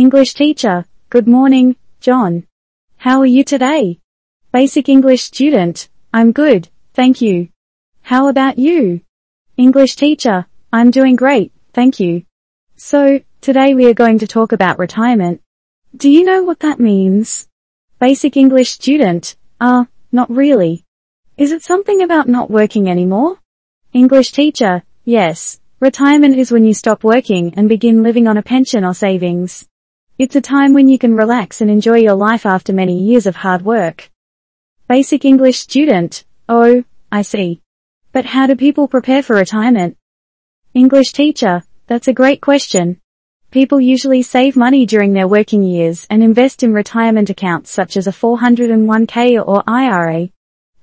English teacher, good morning, John. How are you today? Basic English student, I'm good, thank you. How about you? English teacher, I'm doing great, thank you. So, today we are going to talk about retirement. Do you know what that means? Basic English student, ah, uh, not really. Is it something about not working anymore? English teacher, yes. Retirement is when you stop working and begin living on a pension or savings. It's a time when you can relax and enjoy your life after many years of hard work. Basic English student, oh, I see. But how do people prepare for retirement? English teacher, that's a great question. People usually save money during their working years and invest in retirement accounts such as a 401k or IRA.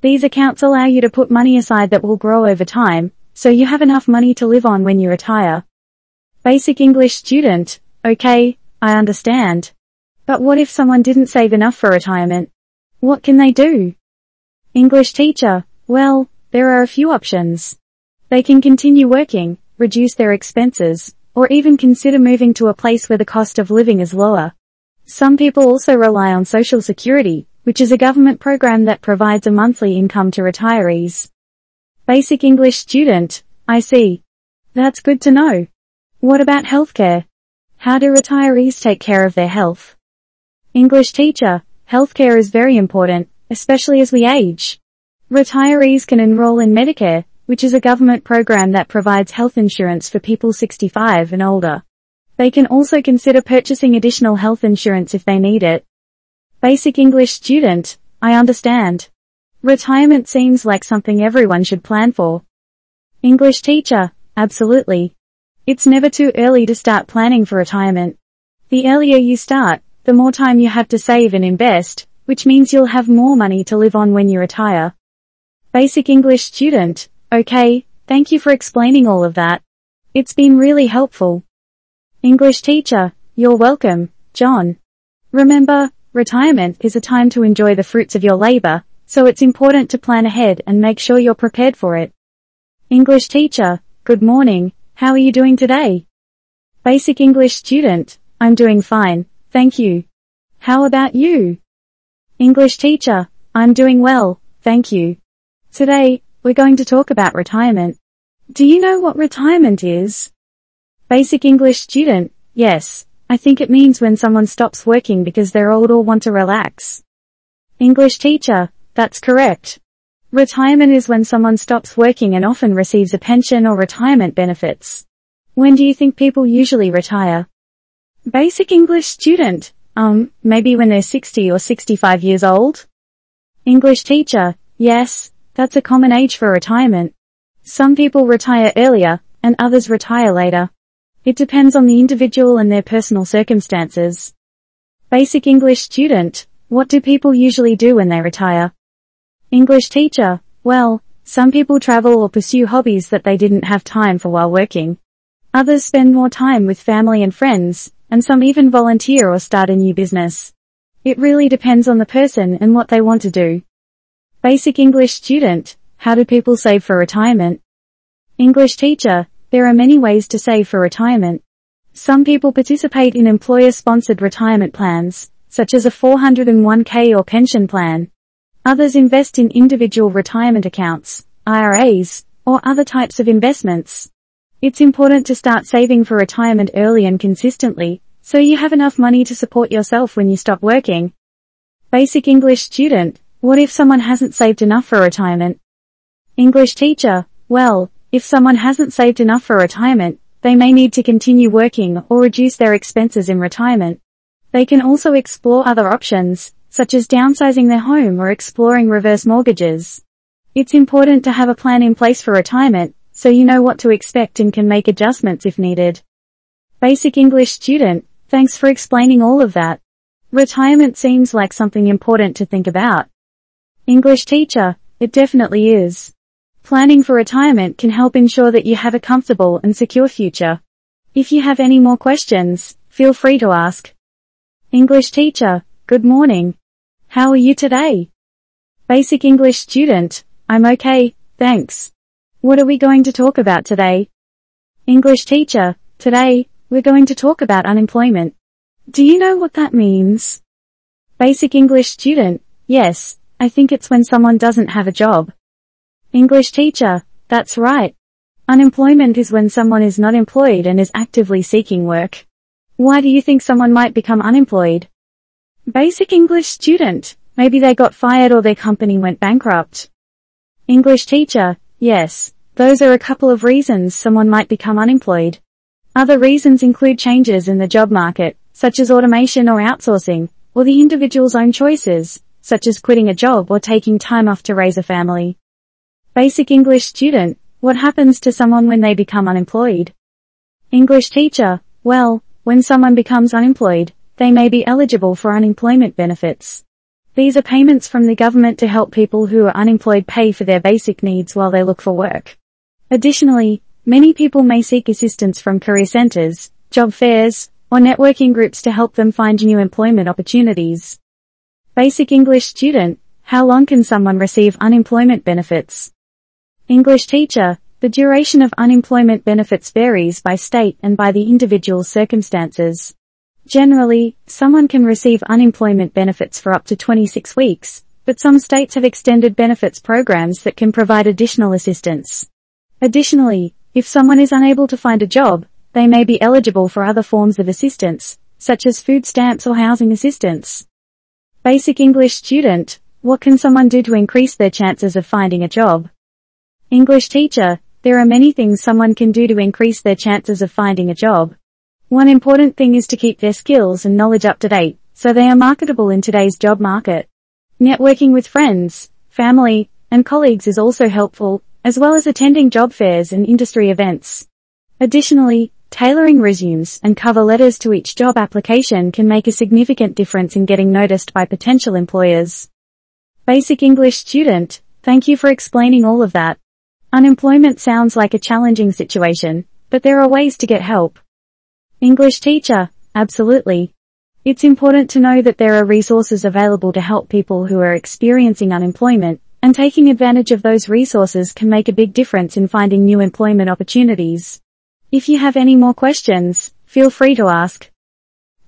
These accounts allow you to put money aside that will grow over time, so you have enough money to live on when you retire. Basic English student, okay, I understand. But what if someone didn't save enough for retirement? What can they do? English teacher, well, there are a few options. They can continue working, reduce their expenses, or even consider moving to a place where the cost of living is lower. Some people also rely on Social Security, which is a government program that provides a monthly income to retirees. Basic English student, I see. That's good to know. What about healthcare? How do retirees take care of their health? English teacher, healthcare is very important, especially as we age. Retirees can enroll in Medicare, which is a government program that provides health insurance for people 65 and older. They can also consider purchasing additional health insurance if they need it. Basic English student, I understand. Retirement seems like something everyone should plan for. English teacher, absolutely. It's never too early to start planning for retirement. The earlier you start, the more time you have to save and invest, which means you'll have more money to live on when you retire. Basic English student, okay, thank you for explaining all of that. It's been really helpful. English teacher, you're welcome, John. Remember, Retirement is a time to enjoy the fruits of your labor, so it's important to plan ahead and make sure you're prepared for it. English teacher, good morning, how are you doing today? Basic English student, I'm doing fine, thank you. How about you? English teacher, I'm doing well, thank you. Today, we're going to talk about retirement. Do you know what retirement is? Basic English student, yes, I think it means when someone stops working because they're old or want to relax. English teacher, that's correct. Retirement is when someone stops working and often receives a pension or retirement benefits. When do you think people usually retire? Basic English student, um, maybe when they're 60 or 65 years old? English teacher, yes, that's a common age for retirement. Some people retire earlier, and others retire later. It depends on the individual and their personal circumstances. Basic English student, what do people usually do when they retire? English teacher, well, some people travel or pursue hobbies that they didn't have time for while working. Others spend more time with family and friends, and some even volunteer or start a new business. It really depends on the person and what they want to do. Basic English student, how do people save for retirement? English teacher, there are many ways to save for retirement. Some people participate in employer-sponsored retirement plans, such as a 401k or pension plan. Others invest in individual retirement accounts, IRAs, or other types of investments. It's important to start saving for retirement early and consistently, so you have enough money to support yourself when you stop working. Basic English student, what if someone hasn't saved enough for retirement? English teacher, well, if someone hasn't saved enough for retirement, they may need to continue working or reduce their expenses in retirement. They can also explore other options, such as downsizing their home or exploring reverse mortgages. It's important to have a plan in place for retirement, so you know what to expect and can make adjustments if needed. Basic English student, thanks for explaining all of that. Retirement seems like something important to think about. English teacher, it definitely is. Planning for retirement can help ensure that you have a comfortable and secure future. If you have any more questions, feel free to ask. English teacher, good morning. How are you today? Basic English student, I'm okay, thanks. What are we going to talk about today? English teacher, today, we're going to talk about unemployment. Do you know what that means? Basic English student, yes, I think it's when someone doesn't have a job. English teacher, that's right. Unemployment is when someone is not employed and is actively seeking work. Why do you think someone might become unemployed? Basic English student, maybe they got fired or their company went bankrupt. English teacher, yes, those are a couple of reasons someone might become unemployed. Other reasons include changes in the job market, such as automation or outsourcing, or the individual's own choices, such as quitting a job or taking time off to raise a family. Basic English student, what happens to someone when they become unemployed? English teacher, well, when someone becomes unemployed, they may be eligible for unemployment benefits. These are payments from the government to help people who are unemployed pay for their basic needs while they look for work. Additionally, many people may seek assistance from career centers, job fairs, or networking groups to help them find new employment opportunities. Basic English student, how long can someone receive unemployment benefits? English teacher, the duration of unemployment benefits varies by state and by the individual's circumstances. Generally, someone can receive unemployment benefits for up to 26 weeks, but some states have extended benefits programs that can provide additional assistance. Additionally, if someone is unable to find a job, they may be eligible for other forms of assistance, such as food stamps or housing assistance. Basic English student, what can someone do to increase their chances of finding a job? English teacher, there are many things someone can do to increase their chances of finding a job. One important thing is to keep their skills and knowledge up to date, so they are marketable in today's job market. Networking with friends, family, and colleagues is also helpful, as well as attending job fairs and industry events. Additionally, tailoring resumes and cover letters to each job application can make a significant difference in getting noticed by potential employers. Basic English student, thank you for explaining all of that. Unemployment sounds like a challenging situation, but there are ways to get help. English teacher, absolutely. It's important to know that there are resources available to help people who are experiencing unemployment, and taking advantage of those resources can make a big difference in finding new employment opportunities. If you have any more questions, feel free to ask.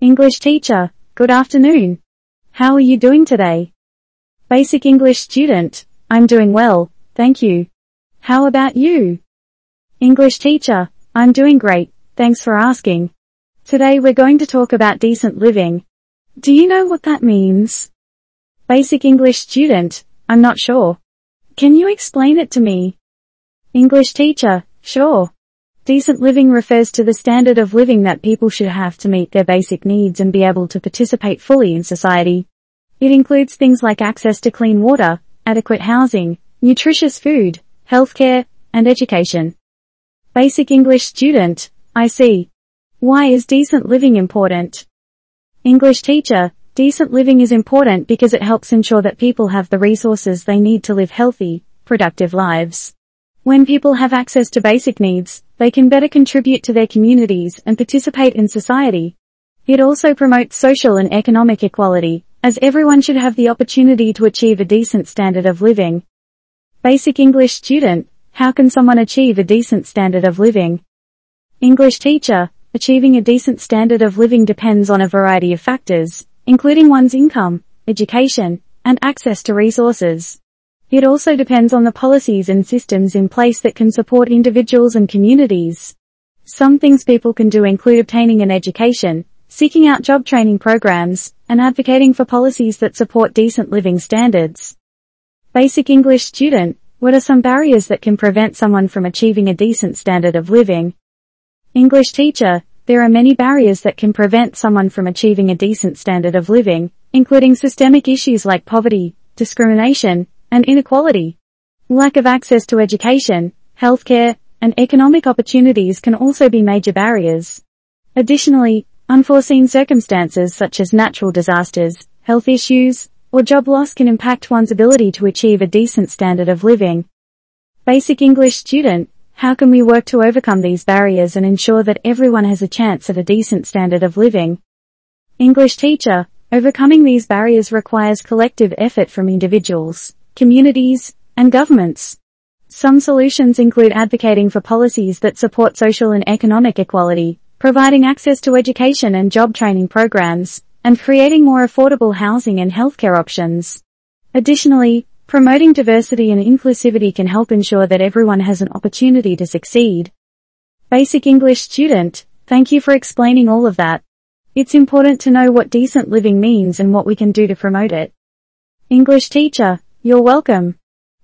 English teacher, good afternoon. How are you doing today? Basic English student, I'm doing well, thank you. How about you? English teacher, I'm doing great, thanks for asking. Today we're going to talk about decent living. Do you know what that means? Basic English student, I'm not sure. Can you explain it to me? English teacher, sure. Decent living refers to the standard of living that people should have to meet their basic needs and be able to participate fully in society. It includes things like access to clean water, adequate housing, nutritious food, healthcare, and education. Basic English student, I see. Why is decent living important? English teacher, decent living is important because it helps ensure that people have the resources they need to live healthy, productive lives. When people have access to basic needs, they can better contribute to their communities and participate in society. It also promotes social and economic equality, as everyone should have the opportunity to achieve a decent standard of living. Basic English student, how can someone achieve a decent standard of living? English teacher, achieving a decent standard of living depends on a variety of factors, including one's income, education, and access to resources. It also depends on the policies and systems in place that can support individuals and communities. Some things people can do include obtaining an education, seeking out job training programs, and advocating for policies that support decent living standards. Basic English student, what are some barriers that can prevent someone from achieving a decent standard of living? English teacher, there are many barriers that can prevent someone from achieving a decent standard of living, including systemic issues like poverty, discrimination, and inequality. Lack of access to education, healthcare, and economic opportunities can also be major barriers. Additionally, unforeseen circumstances such as natural disasters, health issues, or job loss can impact one's ability to achieve a decent standard of living. Basic English student, how can we work to overcome these barriers and ensure that everyone has a chance at a decent standard of living? English teacher, overcoming these barriers requires collective effort from individuals, communities, and governments. Some solutions include advocating for policies that support social and economic equality, providing access to education and job training programs, and creating more affordable housing and healthcare options. Additionally, promoting diversity and inclusivity can help ensure that everyone has an opportunity to succeed. Basic English student, thank you for explaining all of that. It's important to know what decent living means and what we can do to promote it. English teacher, you're welcome.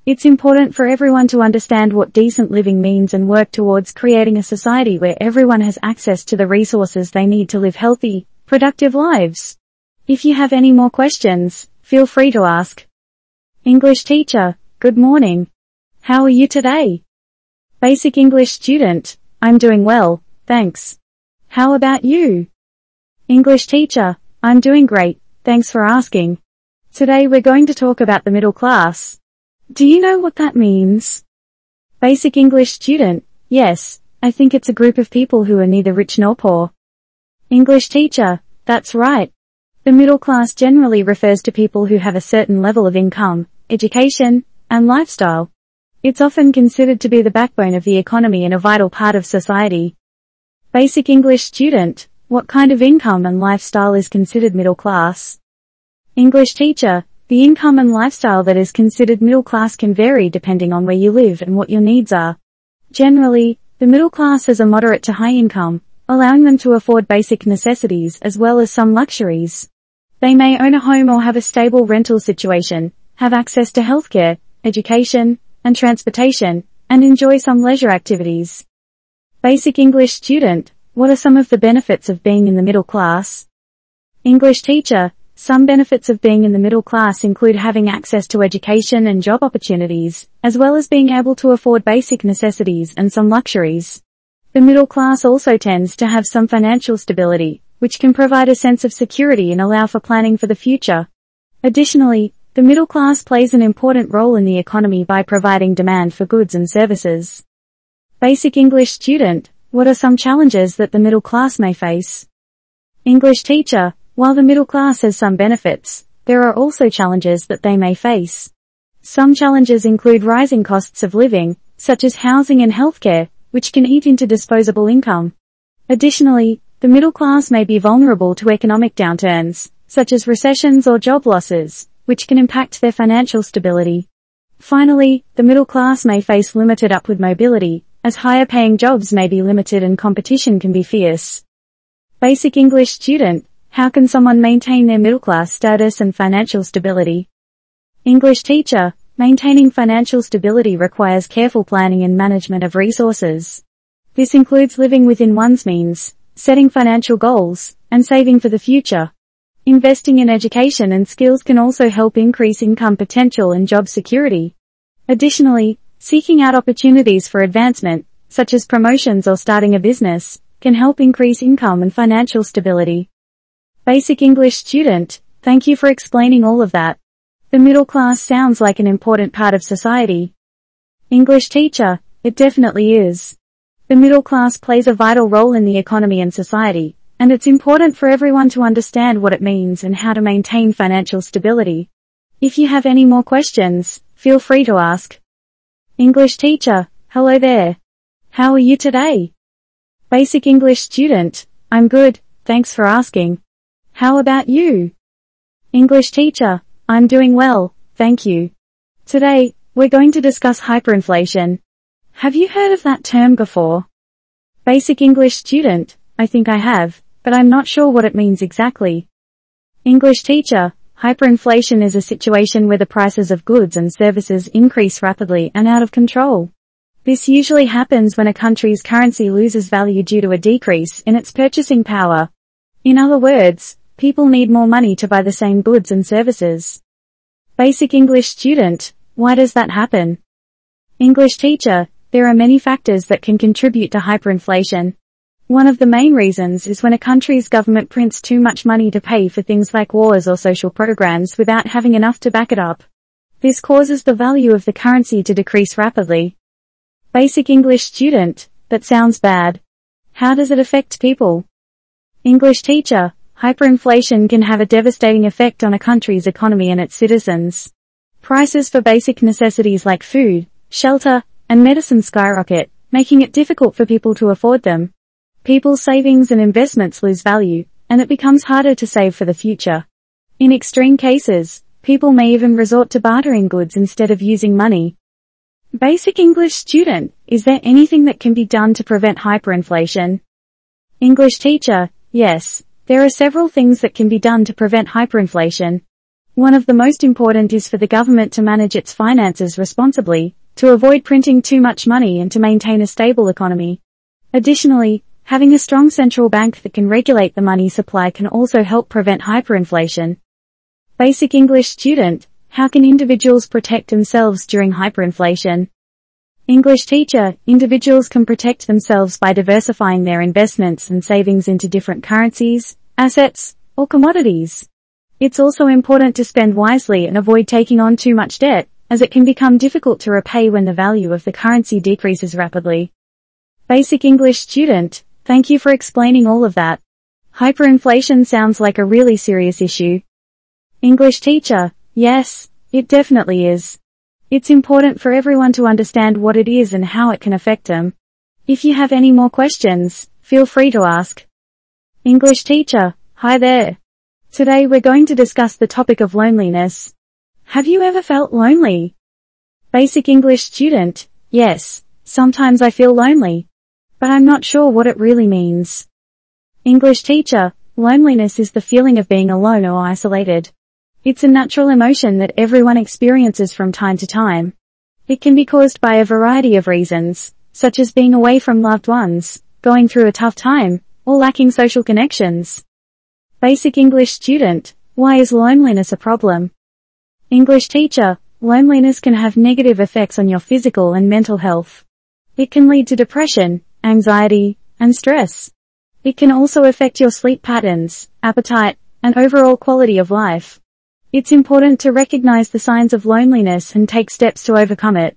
It's important for everyone to understand what decent living means and work towards creating a society where everyone has access to the resources they need to live healthy, productive lives. If you have any more questions, feel free to ask. English teacher, good morning. How are you today? Basic English student, I'm doing well, thanks. How about you? English teacher, I'm doing great, thanks for asking. Today we're going to talk about the middle class. Do you know what that means? Basic English student, yes, I think it's a group of people who are neither rich nor poor. English teacher, that's right. The middle class generally refers to people who have a certain level of income, education, and lifestyle. It's often considered to be the backbone of the economy and a vital part of society. Basic English student, what kind of income and lifestyle is considered middle class? English teacher, the income and lifestyle that is considered middle class can vary depending on where you live and what your needs are. Generally, the middle class has a moderate to high income, allowing them to afford basic necessities as well as some luxuries. They may own a home or have a stable rental situation, have access to healthcare, education, and transportation, and enjoy some leisure activities. Basic English student, what are some of the benefits of being in the middle class? English teacher, some benefits of being in the middle class include having access to education and job opportunities, as well as being able to afford basic necessities and some luxuries. The middle class also tends to have some financial stability, which can provide a sense of security and allow for planning for the future. Additionally, the middle class plays an important role in the economy by providing demand for goods and services. Basic English student, what are some challenges that the middle class may face? English teacher, while the middle class has some benefits, there are also challenges that they may face. Some challenges include rising costs of living, such as housing and healthcare, which can eat into disposable income. Additionally, the middle class may be vulnerable to economic downturns, such as recessions or job losses, which can impact their financial stability. Finally, the middle class may face limited upward mobility, as higher paying jobs may be limited and competition can be fierce. Basic English student, how can someone maintain their middle class status and financial stability? English teacher, maintaining financial stability requires careful planning and management of resources. This includes living within one's means, setting financial goals, and saving for the future. Investing in education and skills can also help increase income potential and job security. Additionally, seeking out opportunities for advancement, such as promotions or starting a business, can help increase income and financial stability. Basic English student, thank you for explaining all of that. The middle class sounds like an important part of society. English teacher, it definitely is. The middle class plays a vital role in the economy and society, and it's important for everyone to understand what it means and how to maintain financial stability. If you have any more questions, feel free to ask. English teacher, hello there. How are you today? Basic English student, I'm good, thanks for asking. How about you? English teacher, I'm doing well, thank you. Today, we're going to discuss hyperinflation. Have you heard of that term before? Basic English student, I think I have, but I'm not sure what it means exactly. English teacher, hyperinflation is a situation where the prices of goods and services increase rapidly and out of control. This usually happens when a country's currency loses value due to a decrease in its purchasing power. In other words, people need more money to buy the same goods and services. Basic English student, why does that happen? English teacher, there are many factors that can contribute to hyperinflation. One of the main reasons is when a country's government prints too much money to pay for things like wars or social programs without having enough to back it up. This causes the value of the currency to decrease rapidly. Basic English student, that sounds bad. How does it affect people? English teacher, hyperinflation can have a devastating effect on a country's economy and its citizens. Prices for basic necessities like food, shelter, and medicine skyrocket, making it difficult for people to afford them. People's savings and investments lose value, and it becomes harder to save for the future. In extreme cases, people may even resort to bartering goods instead of using money. Basic English student, is there anything that can be done to prevent hyperinflation? English teacher, yes, there are several things that can be done to prevent hyperinflation. One of the most important is for the government to manage its finances responsibly, to avoid printing too much money and to maintain a stable economy. Additionally, having a strong central bank that can regulate the money supply can also help prevent hyperinflation. Basic English student, how can individuals protect themselves during hyperinflation? English teacher, individuals can protect themselves by diversifying their investments and savings into different currencies, assets, or commodities. It's also important to spend wisely and avoid taking on too much debt, as it can become difficult to repay when the value of the currency decreases rapidly. Basic English student, thank you for explaining all of that. Hyperinflation sounds like a really serious issue. English teacher, yes, it definitely is. It's important for everyone to understand what it is and how it can affect them. If you have any more questions, feel free to ask. English teacher, hi there. Today we're going to discuss the topic of loneliness. Have you ever felt lonely? Basic English student, yes, sometimes I feel lonely. But I'm not sure what it really means. English teacher, loneliness is the feeling of being alone or isolated. It's a natural emotion that everyone experiences from time to time. It can be caused by a variety of reasons, such as being away from loved ones, going through a tough time, or lacking social connections. Basic English student, why is loneliness a problem? English teacher, loneliness can have negative effects on your physical and mental health. It can lead to depression, anxiety, and stress. It can also affect your sleep patterns, appetite, and overall quality of life. It's important to recognize the signs of loneliness and take steps to overcome it.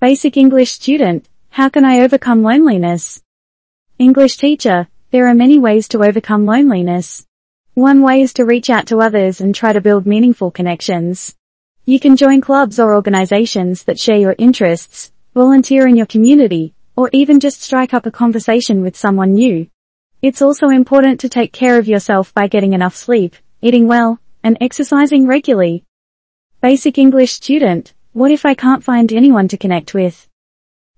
Basic English student, how can I overcome loneliness? English teacher, there are many ways to overcome loneliness. One way is to reach out to others and try to build meaningful connections. You can join clubs or organizations that share your interests, volunteer in your community, or even just strike up a conversation with someone new. It's also important to take care of yourself by getting enough sleep, eating well, and exercising regularly. Basic English student, what if I can't find anyone to connect with?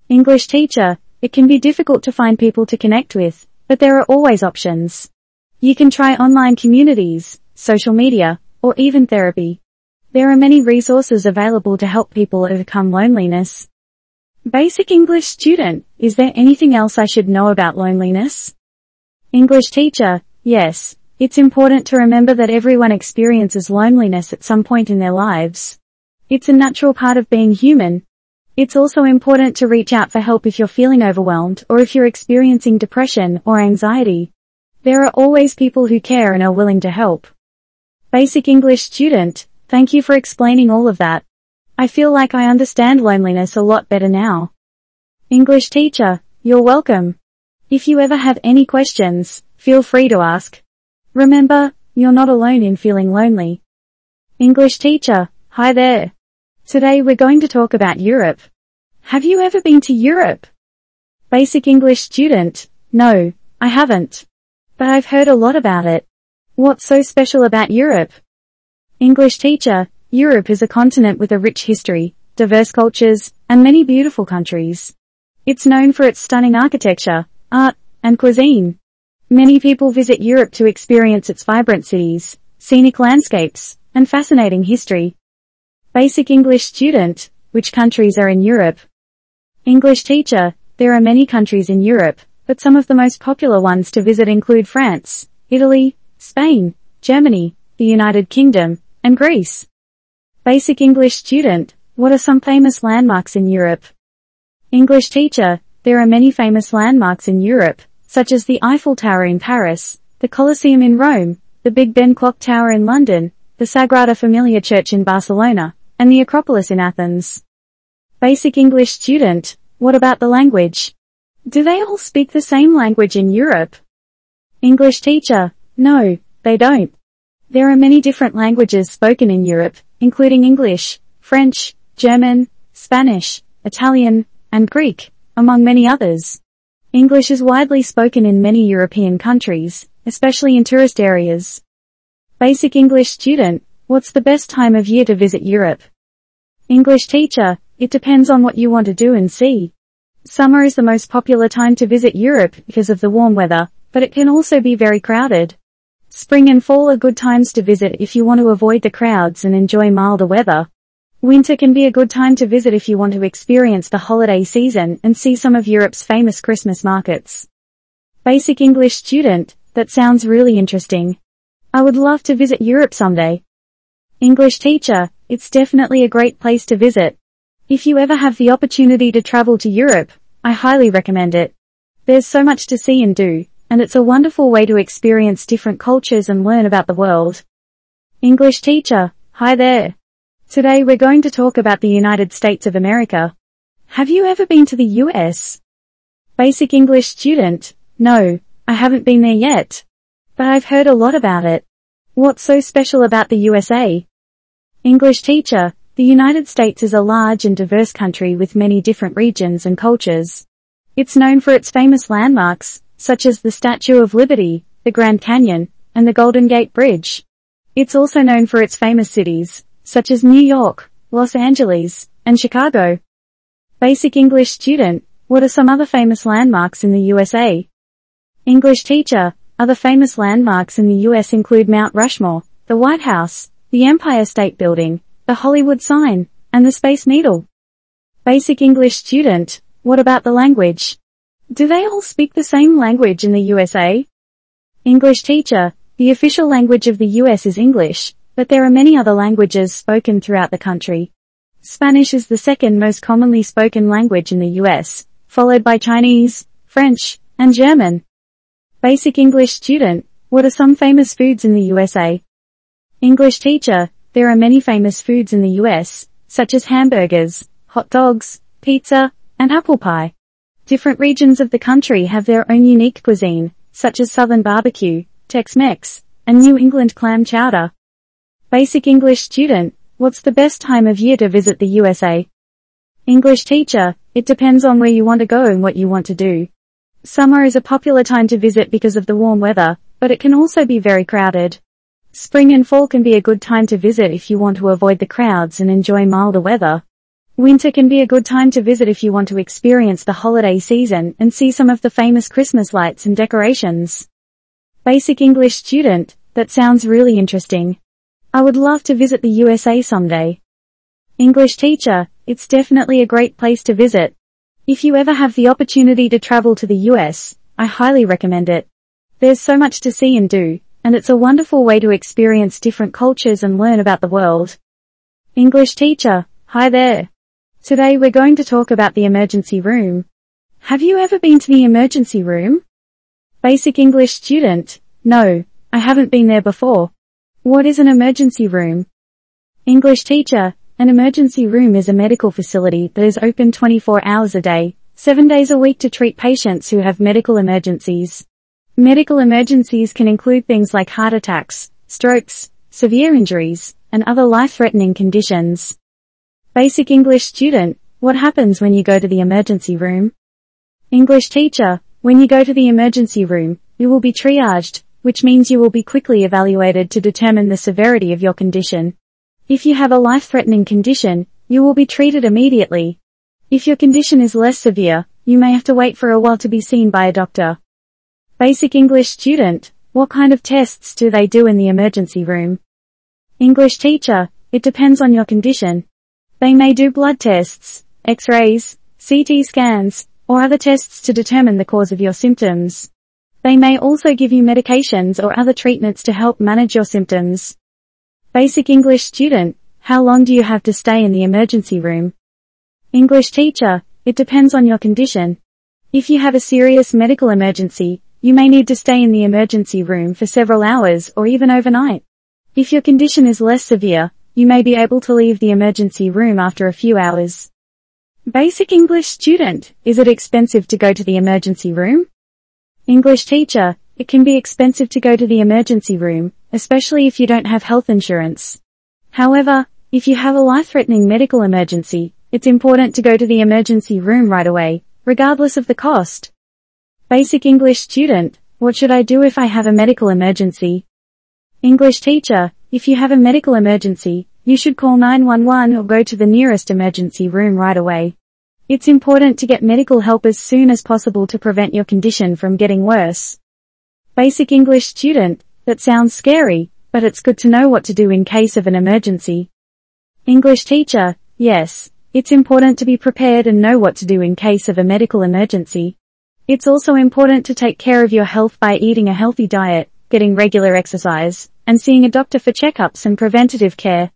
English teacher, it can be difficult to find people to connect with, but there are always options. You can try online communities, social media, or even therapy. There are many resources available to help people overcome loneliness. Basic English student, is there anything else I should know about loneliness? English teacher, yes, it's important to remember that everyone experiences loneliness at some point in their lives. It's a natural part of being human. It's also important to reach out for help if you're feeling overwhelmed or if you're experiencing depression or anxiety. There are always people who care and are willing to help. Basic English student, thank you for explaining all of that. I feel like I understand loneliness a lot better now. English teacher, you're welcome. If you ever have any questions, feel free to ask. Remember, you're not alone in feeling lonely. English teacher, hi there. Today we're going to talk about Europe. Have you ever been to Europe? Basic English student, no, I haven't. But I've heard a lot about it. What's so special about Europe? English teacher, Europe is a continent with a rich history, diverse cultures, and many beautiful countries. It's known for its stunning architecture, art, and cuisine. Many people visit Europe to experience its vibrant cities, scenic landscapes, and fascinating history. Basic English student, which countries are in Europe? English teacher, there are many countries in Europe, but some of the most popular ones to visit include France, Italy, Spain, Germany, the United Kingdom, and Greece. Basic English student, what are some famous landmarks in Europe? English teacher, there are many famous landmarks in Europe, such as the Eiffel Tower in Paris, the Colosseum in Rome, the Big Ben Clock Tower in London, the Sagrada Familia Church in Barcelona, and the Acropolis in Athens. Basic English student, what about the language? Do they all speak the same language in Europe? English teacher, no, they don't. There are many different languages spoken in Europe, including English, French, German, Spanish, Italian, and Greek, among many others. English is widely spoken in many European countries, especially in tourist areas. Basic English student, what's the best time of year to visit Europe? English teacher, it depends on what you want to do and see. Summer is the most popular time to visit Europe because of the warm weather, but it can also be very crowded. Spring and fall are good times to visit if you want to avoid the crowds and enjoy milder weather. Winter can be a good time to visit if you want to experience the holiday season and see some of Europe's famous Christmas markets. Basic English student, that sounds really interesting. I would love to visit Europe someday. English teacher, it's definitely a great place to visit. If you ever have the opportunity to travel to Europe, I highly recommend it. There's so much to see and do, and it's a wonderful way to experience different cultures and learn about the world. English teacher, hi there. Today we're going to talk about the United States of America. Have you ever been to the US? Basic English student, no, I haven't been there yet. But I've heard a lot about it. What's so special about the USA? English teacher, the United States is a large and diverse country with many different regions and cultures. It's known for its famous landmarks, such as the Statue of Liberty, the Grand Canyon, and the Golden Gate Bridge. It's also known for its famous cities, such as New York, Los Angeles, and Chicago. Basic English student, what are some other famous landmarks in the USA? English teacher, other famous landmarks in the US include Mount Rushmore, the White House, the Empire State Building, the Hollywood sign, and the Space Needle. Basic English student, what about the language? Do they all speak the same language in the USA? English teacher, the official language of the US is English, but there are many other languages spoken throughout the country. Spanish is the second most commonly spoken language in the US, followed by Chinese, French, and German. Basic English student, what are some famous foods in the USA? English teacher, there are many famous foods in the US, such as hamburgers, hot dogs, pizza, and apple pie. Different regions of the country have their own unique cuisine, such as Southern barbecue, Tex-Mex, and New England clam chowder. Basic English student, what's the best time of year to visit the USA? English teacher, it depends on where you want to go and what you want to do. Summer is a popular time to visit because of the warm weather, but it can also be very crowded. Spring and fall can be a good time to visit if you want to avoid the crowds and enjoy milder weather. Winter can be a good time to visit if you want to experience the holiday season and see some of the famous Christmas lights and decorations. Basic English student, that sounds really interesting. I would love to visit the USA someday. English teacher, it's definitely a great place to visit. If you ever have the opportunity to travel to the US, I highly recommend it. There's so much to see and do, and it's a wonderful way to experience different cultures and learn about the world. English teacher, hi there. Today we're going to talk about the emergency room. Have you ever been to the emergency room? Basic English student, no, I haven't been there before. What is an emergency room? English teacher, an emergency room is a medical facility that is open 24 hours a day, 7 days a week to treat patients who have medical emergencies. Medical emergencies can include things like heart attacks, strokes, severe injuries, and other life-threatening conditions. Basic English student, what happens when you go to the emergency room? English teacher, when you go to the emergency room, you will be triaged, which means you will be quickly evaluated to determine the severity of your condition. If you have a life-threatening condition, you will be treated immediately. If your condition is less severe, you may have to wait for a while to be seen by a doctor. Basic English student, what kind of tests do they do in the emergency room? English teacher, it depends on your condition. They may do blood tests, x-rays, CT scans, or other tests to determine the cause of your symptoms. They may also give you medications or other treatments to help manage your symptoms. Basic English student, how long do you have to stay in the emergency room? English teacher, it depends on your condition. If you have a serious medical emergency, you may need to stay in the emergency room for several hours or even overnight. If your condition is less severe, you may be able to leave the emergency room after a few hours. Basic English student, is it expensive to go to the emergency room? English teacher, it can be expensive to go to the emergency room, especially if you don't have health insurance. However, if you have a life-threatening medical emergency, it's important to go to the emergency room right away, regardless of the cost. Basic English student, what should I do if I have a medical emergency? English teacher, if you have a medical emergency, you should call 911 or go to the nearest emergency room right away. It's important to get medical help as soon as possible to prevent your condition from getting worse. Basic English student, that sounds scary, but it's good to know what to do in case of an emergency. English teacher, yes, it's important to be prepared and know what to do in case of a medical emergency. It's also important to take care of your health by eating a healthy diet, getting regular exercise, and seeing a doctor for checkups and preventative care.